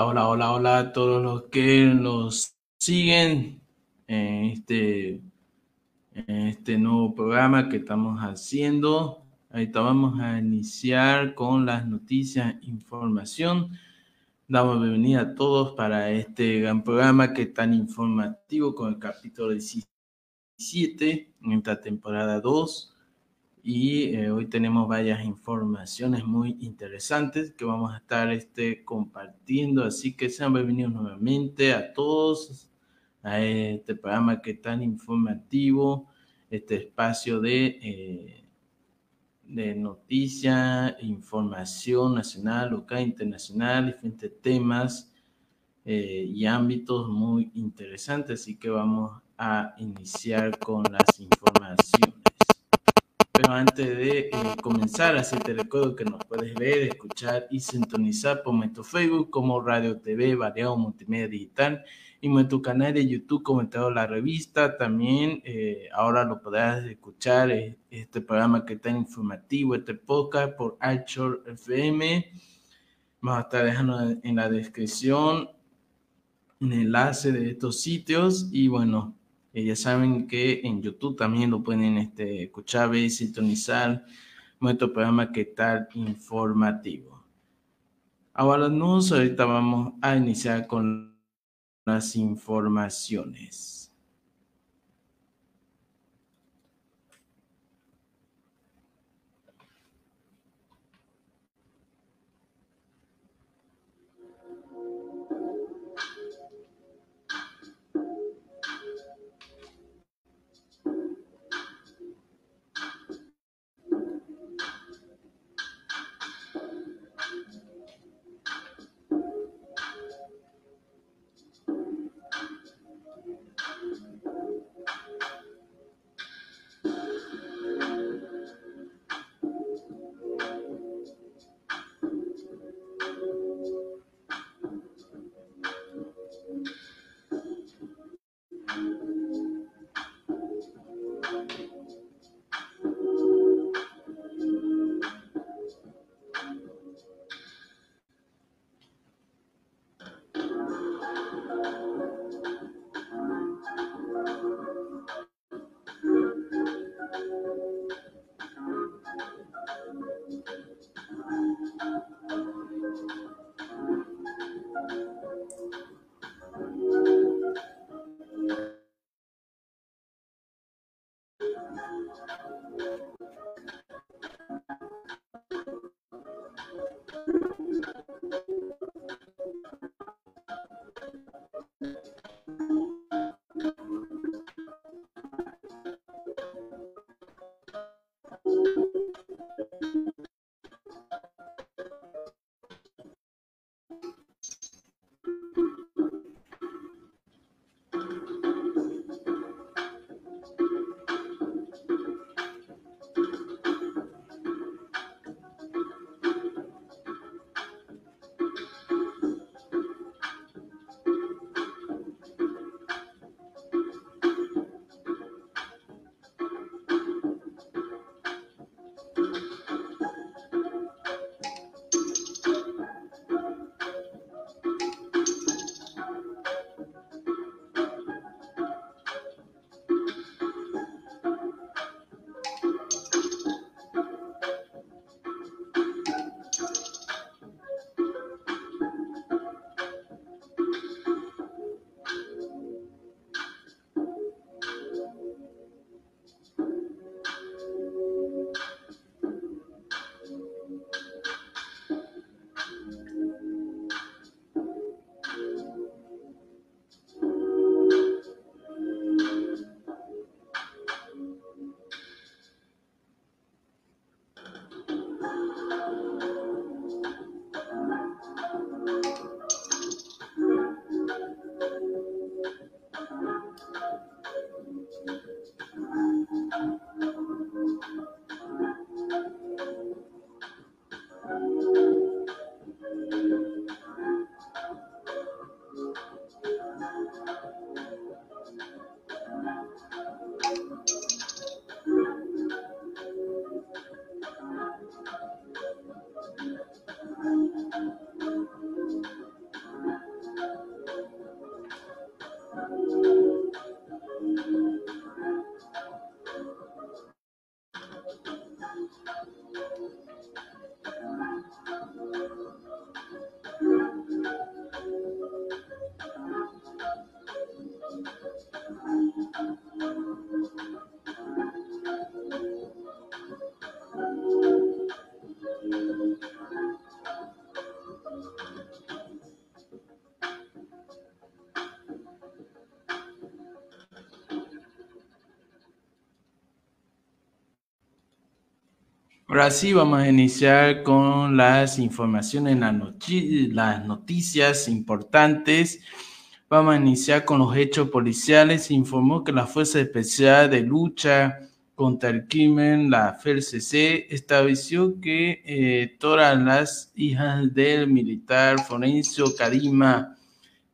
Hola, hola, hola, hola a todos los que nos siguen en este, este nuevo programa que estamos haciendo. Ahorita vamos a iniciar con las noticias, información. Damos bienvenida a todos para este gran programa que es tan informativo con el capítulo 17 en esta temporada 2 y eh, hoy tenemos varias informaciones muy interesantes que vamos a estar este, compartiendo, así que sean bienvenidos nuevamente a todos a este programa que es tan informativo, este espacio de, eh, de noticias, información nacional, local, internacional, diferentes temas eh, y ámbitos muy interesantes, así que vamos a iniciar con las informaciones. Antes de eh, comenzar, así te recuerdo que nos puedes ver, escuchar y sintonizar por nuestro Facebook como Radio TV, Variado Multimedia Digital y nuestro canal de YouTube comentado la revista. También eh, ahora lo podrás escuchar eh, este programa que está informativo, este podcast por Anchor FM. Vamos a estar dejando en la descripción un enlace de estos sitios y bueno, ya saben que en YouTube también lo pueden este, escuchar, ver y sintonizar nuestro programa que tal informativo. Ahora nos, ahorita vamos a iniciar con las informaciones. Ahora sí, vamos a iniciar con las informaciones, las noticias importantes. Vamos a iniciar con los hechos policiales. Informó que la Fuerza Especial de Lucha contra el Crimen, la FERCC, estableció que eh, todas las hijas del militar Forencio Karima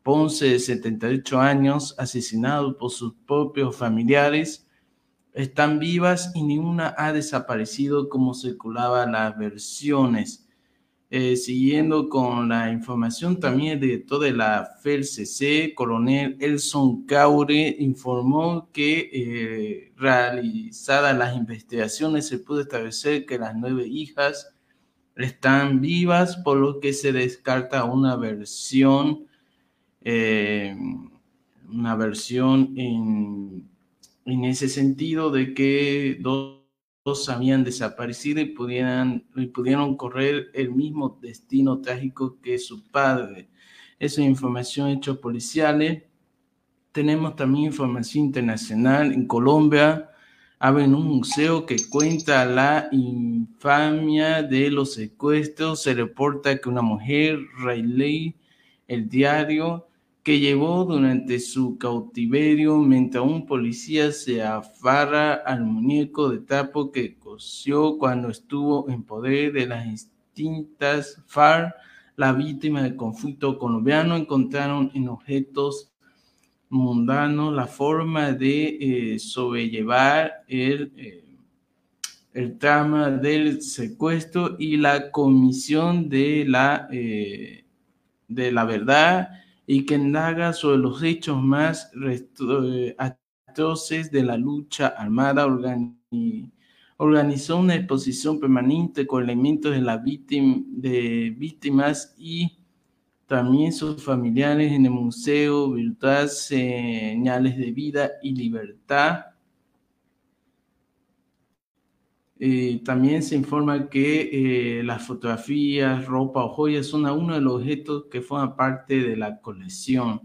Ponce, de 78 años, asesinado por sus propios familiares, están vivas y ninguna ha desaparecido como circulaban las versiones. Eh, siguiendo con la información también de toda la FELCC, coronel Elson Caure informó que eh, realizadas las investigaciones se pudo establecer que las nueve hijas están vivas, por lo que se descarta una versión, eh, una versión en en ese sentido de que dos, habían desaparecido y, pudieran, y pudieron correr el mismo destino trágico que su padre. Esa información hechos policiales. Tenemos también información internacional. En Colombia abren un museo que cuenta la infamia de los secuestros. Se reporta que una mujer, Riley, el diario, que llevó durante su cautiverio mientras un policía se afarra al muñeco de tapo que cosió cuando estuvo en poder de las distintas FARC. La víctima del conflicto colombiano encontraron en objetos mundanos la forma de eh, sobrellevar el, eh, el trama del secuestro y la comisión de la, eh, de la verdad y que indaga sobre los hechos más eh, atroces de la lucha armada, organizó una exposición permanente con elementos de, la de víctimas y también sus familiares en el Museo Virtual Señales de Vida y Libertad eh, también se informa que eh, las fotografías, ropa o joyas son uno de los objetos que forman parte de la colección.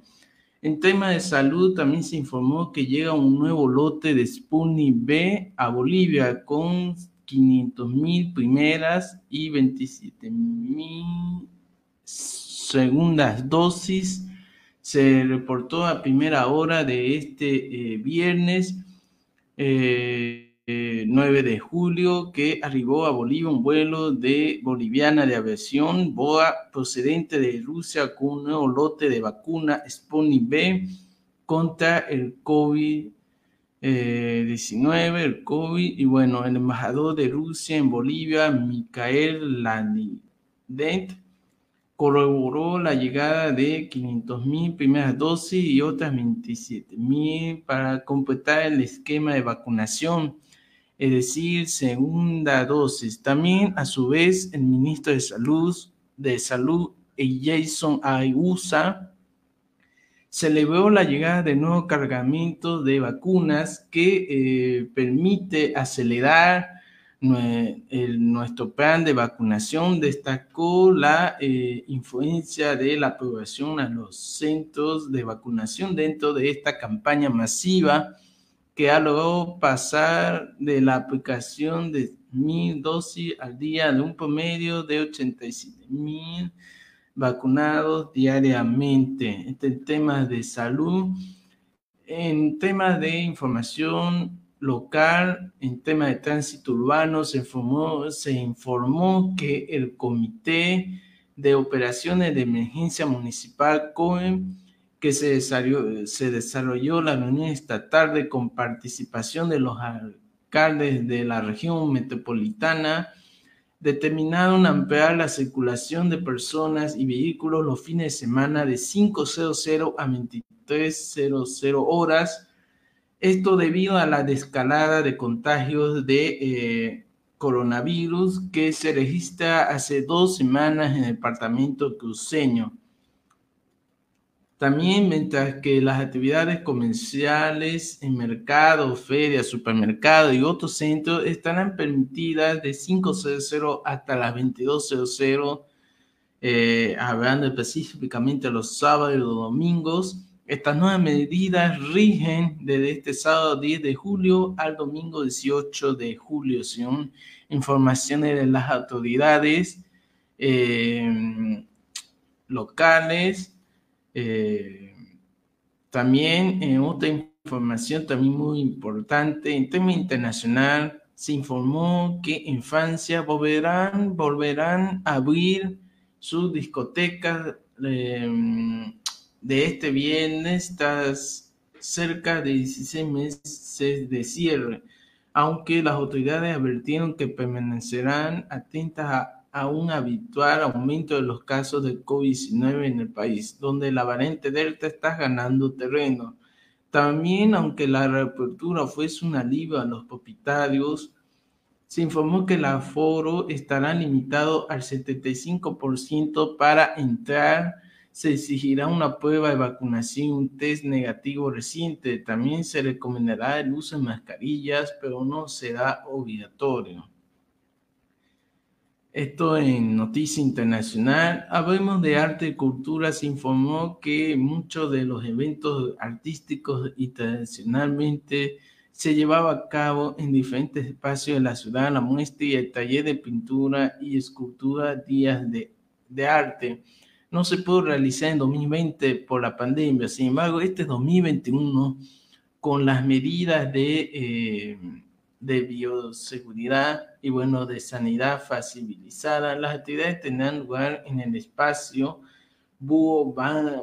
En tema de salud, también se informó que llega un nuevo lote de Sputnik B a Bolivia con 500 mil primeras y 27 mil segundas dosis. Se reportó a primera hora de este eh, viernes. 9 de julio que arribó a Bolivia un vuelo de boliviana de aviación BOA procedente de Rusia con un nuevo lote de vacuna Sputnik B contra el COVID-19, el COVID. Y bueno, el embajador de Rusia en Bolivia, Mikhail Lanident, corroboró la llegada de 500 mil primeras dosis y otras 27 mil para completar el esquema de vacunación es decir, segunda dosis. También, a su vez, el ministro de Salud, de Salud Jason Ayusa, celebró la llegada de nuevos cargamentos de vacunas que eh, permite acelerar nuestro plan de vacunación. Destacó la eh, influencia de la aprobación a los centros de vacunación dentro de esta campaña masiva que ha logrado pasar de la aplicación de mil dosis al día de un promedio de 87 mil vacunados diariamente. Este tema de salud. En temas de información local, en temas de tránsito urbano, se informó, se informó que el Comité de Operaciones de Emergencia Municipal COEM que se desarrolló, se desarrolló la reunión estatal de con participación de los alcaldes de la región metropolitana determinaron ampliar la circulación de personas y vehículos los fines de semana de 5.00 a 23.00 horas. Esto debido a la descalada de contagios de eh, coronavirus que se registra hace dos semanas en el departamento cruceño. También, mientras que las actividades comerciales en mercados, ferias, supermercados y otros centros estarán permitidas de 5.00 hasta las 22.00, eh, hablando específicamente los sábados y los domingos. Estas nuevas medidas rigen desde este sábado 10 de julio al domingo 18 de julio, según informaciones de las autoridades eh, locales. Eh, también en otra información también muy importante, en tema internacional, se informó que en Francia volverán, volverán a abrir sus discotecas em, de este viernes tras cerca de 16 meses de cierre, aunque las autoridades advirtieron que permanecerán atentas a, a un habitual aumento de los casos de COVID-19 en el país, donde la variante Delta está ganando terreno. También, aunque la reapertura fuese un alivio a los propietarios, se informó que el aforo estará limitado al 75% para entrar. Se exigirá una prueba de vacunación un test negativo reciente. También se recomendará el uso de mascarillas, pero no será obligatorio. Esto en Noticia Internacional. Hablemos de arte y cultura. Se informó que muchos de los eventos artísticos y tradicionalmente se llevaba a cabo en diferentes espacios de la ciudad, la muestra y el taller de pintura y escultura Días de, de Arte. No se pudo realizar en 2020 por la pandemia. Sin embargo, este 2021, con las medidas de... Eh, de bioseguridad y bueno, de sanidad facilitada. Las actividades tendrán lugar en el espacio Búho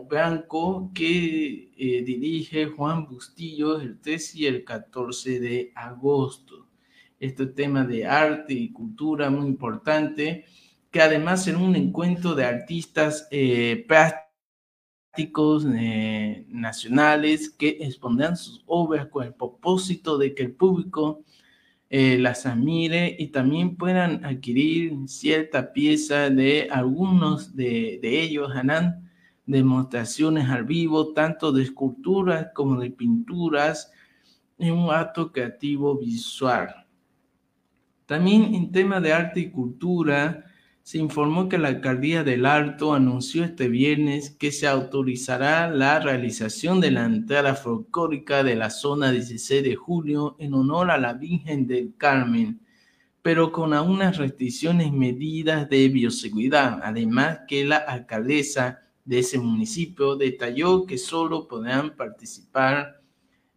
Blanco que eh, dirige Juan Bustillo el 13 y el 14 de agosto. Este tema de arte y cultura muy importante, que además será un encuentro de artistas eh, plásticos eh, nacionales que expondrán sus obras con el propósito de que el público eh, las admire y también puedan adquirir cierta pieza de algunos de, ellos. Harán demostraciones al vivo, tanto de esculturas como de pinturas, en un acto creativo visual. También en tema de arte y cultura, se informó que la alcaldía del Alto anunció este viernes que se autorizará la realización de la entrada folclórica de la zona 16 de julio en honor a la Virgen del Carmen, pero con algunas restricciones medidas de bioseguridad. Además que la alcaldesa de ese municipio detalló que solo podrán participar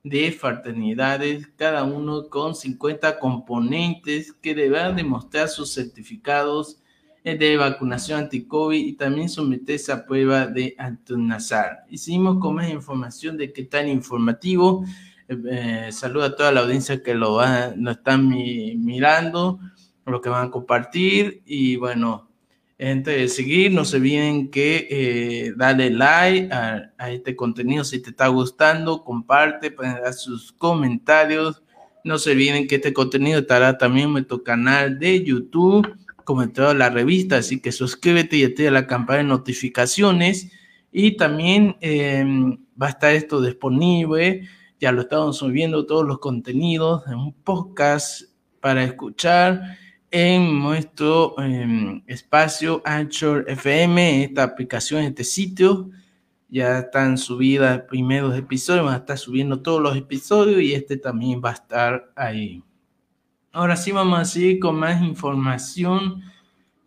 de fraternidades, cada uno con 50 componentes que deberán demostrar sus certificados de vacunación anti-COVID y también someterse a prueba de Antunazar. Hicimos con más información de qué tan informativo. Eh, eh, saludo a toda la audiencia que lo, va, lo están mirando, lo que van a compartir y bueno, antes de seguir, no se olviden que eh, dale like a, a, este contenido si te está gustando, comparte, dar sus comentarios. No se olviden que este contenido estará también en nuestro canal de YouTube como en toda la revista, así que suscríbete y activa la campana de notificaciones y también em, va a estar esto disponible, ya lo estamos subiendo todos los contenidos en un podcast para escuchar en nuestro em, espacio Anchor FM, esta aplicación, este sitio. Ya están subidas primeros episodios, van a estar subiendo todos los episodios y este también va a estar ahí. Ahora sí vamos a seguir con más información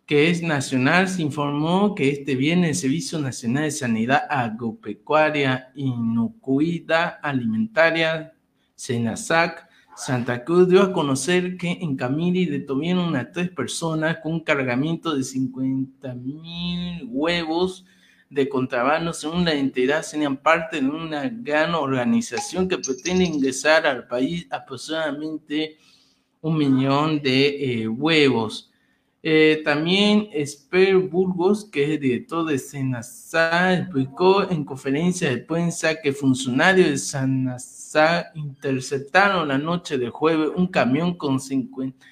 que es nacional. Se informó que este viernes el Servicio Nacional de Sanidad Agropecuaria Inocuidad Alimentaria, SENASAC, Santa Cruz dio a conocer que en Camiri detuvieron a tres personas con un cargamento de 50 mil huevos de contrabando según la entidad serían parte de una gran organización que pretende ingresar al país aproximadamente un millón de eh, huevos. Eh, también Esper Burgos, que es el director de Senasa, explicó en conferencia de prensa que funcionarios de Senasa interceptaron la noche de jueves un camión con 50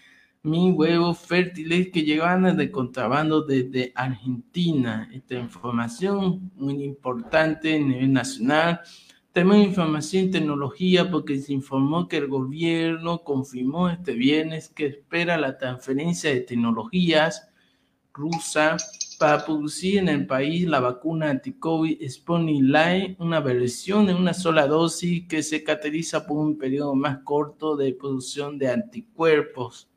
mil huevos fértiles que llegaban de contrabando desde Argentina. Esta información muy importante a nivel nacional Tema información y tecnología porque se informó que el gobierno confirmó este viernes que espera la transferencia de tecnologías rusa para producir en el país la vacuna anti-COVID Sputnik una versión de una sola dosis que se caracteriza por un periodo más corto de producción de anticuerpos.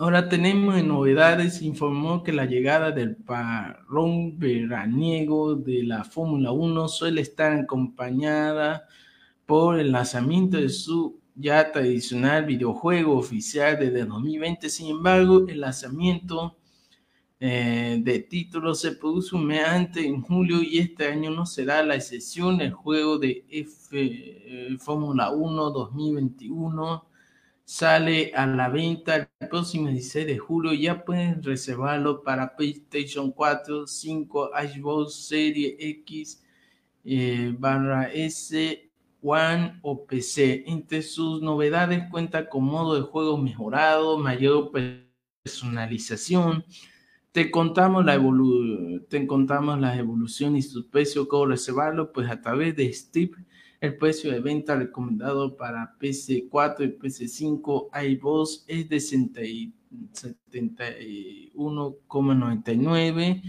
Ahora tenemos novedades, informó que la llegada del parón veraniego de la Fórmula 1 suele estar acompañada por el lanzamiento de su ya tradicional videojuego oficial desde 2020. Sin embargo, el lanzamiento eh, de títulos se produce un en julio, y este año no será la excepción. El juego de F, eh, Fórmula 1 2021 sale a la venta el próximo 16 de julio. Ya pueden reservarlo para PlayStation 4, 5, Xbox Serie X, eh, barra S One o PC. Entre sus novedades cuenta con modo de juego mejorado, mayor personalización. Te contamos la evolu te contamos y su precio, cómo reservarlo, pues a través de Steam el precio de venta recomendado para PC4 y PC5 iVoox es de 71,99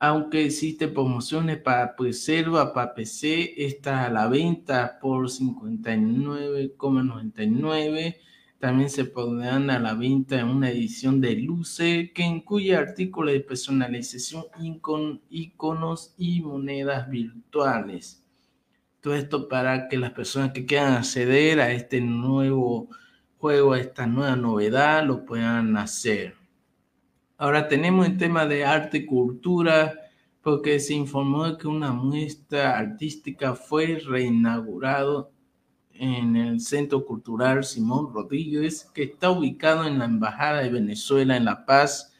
aunque existe promociones para reserva para PC, está a la venta por 59,99. También se pondrán a la venta en una edición de Luce que incluye artículos de personalización, iconos y monedas virtuales. Todo esto para que las personas que quieran acceder a este nuevo juego, a esta nueva novedad, lo puedan hacer. Ahora tenemos el tema de arte y cultura, porque se informó que una muestra artística fue reinaugurado en el Centro Cultural Simón Rodríguez, que está ubicado en la Embajada de Venezuela en La Paz,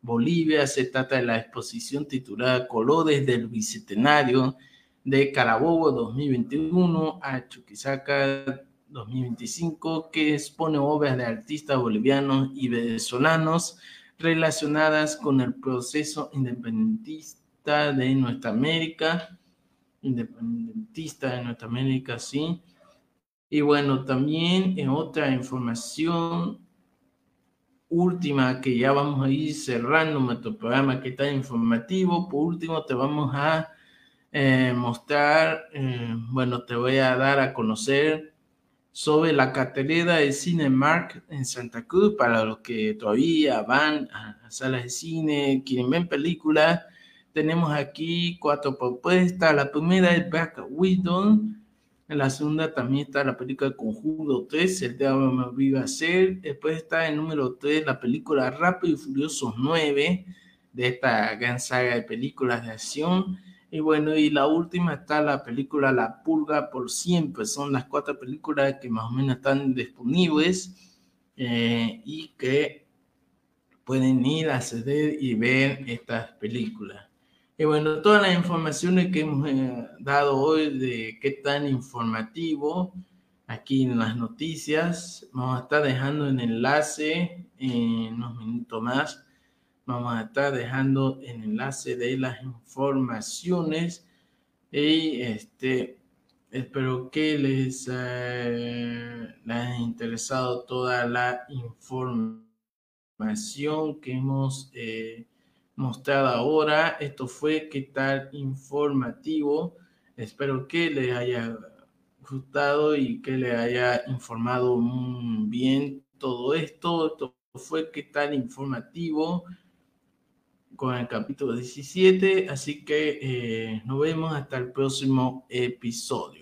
Bolivia. Se trata de la exposición titulada Colores del Bicentenario de Carabobo 2021 a Chuquisaca 2025, que expone obras de artistas bolivianos y venezolanos relacionadas con el proceso independentista de nuestra América, independentista de nuestra América, sí. Y bueno, también en otra información última que ya vamos a ir cerrando nuestro programa que está informativo, por último te vamos a eh, mostrar, eh, bueno, te voy a dar a conocer sobre la cartelera de Cinemark en Santa Cruz para los que todavía van a salas de cine, quieren ver películas. Tenemos aquí cuatro propuestas. La primera es Black Widow. En la segunda también está la película Conjuro 3, El Diablo me vive a ser. Después está el número 3 la película Rápido y Furioso 9 de esta gran saga de películas de acción. Y bueno, y la última está la película La Pulga por siempre. Son las cuatro películas que más o menos están disponibles eh, y que pueden ir a acceder y ver estas películas. Y bueno, todas las informaciones que hemos eh, dado hoy de qué tan informativo aquí en las noticias, vamos a estar dejando el enlace en unos minutos más Vamos a estar dejando el enlace de las informaciones y este espero que les, eh, haya interesado toda la información que hemos eh, mostrado ahora. Esto fue qué tal informativo. Espero que les haya gustado y que les haya informado bien todo esto. Esto fue qué tal informativo con el capítulo 17, así que eh, nos vemos hasta el próximo episodio.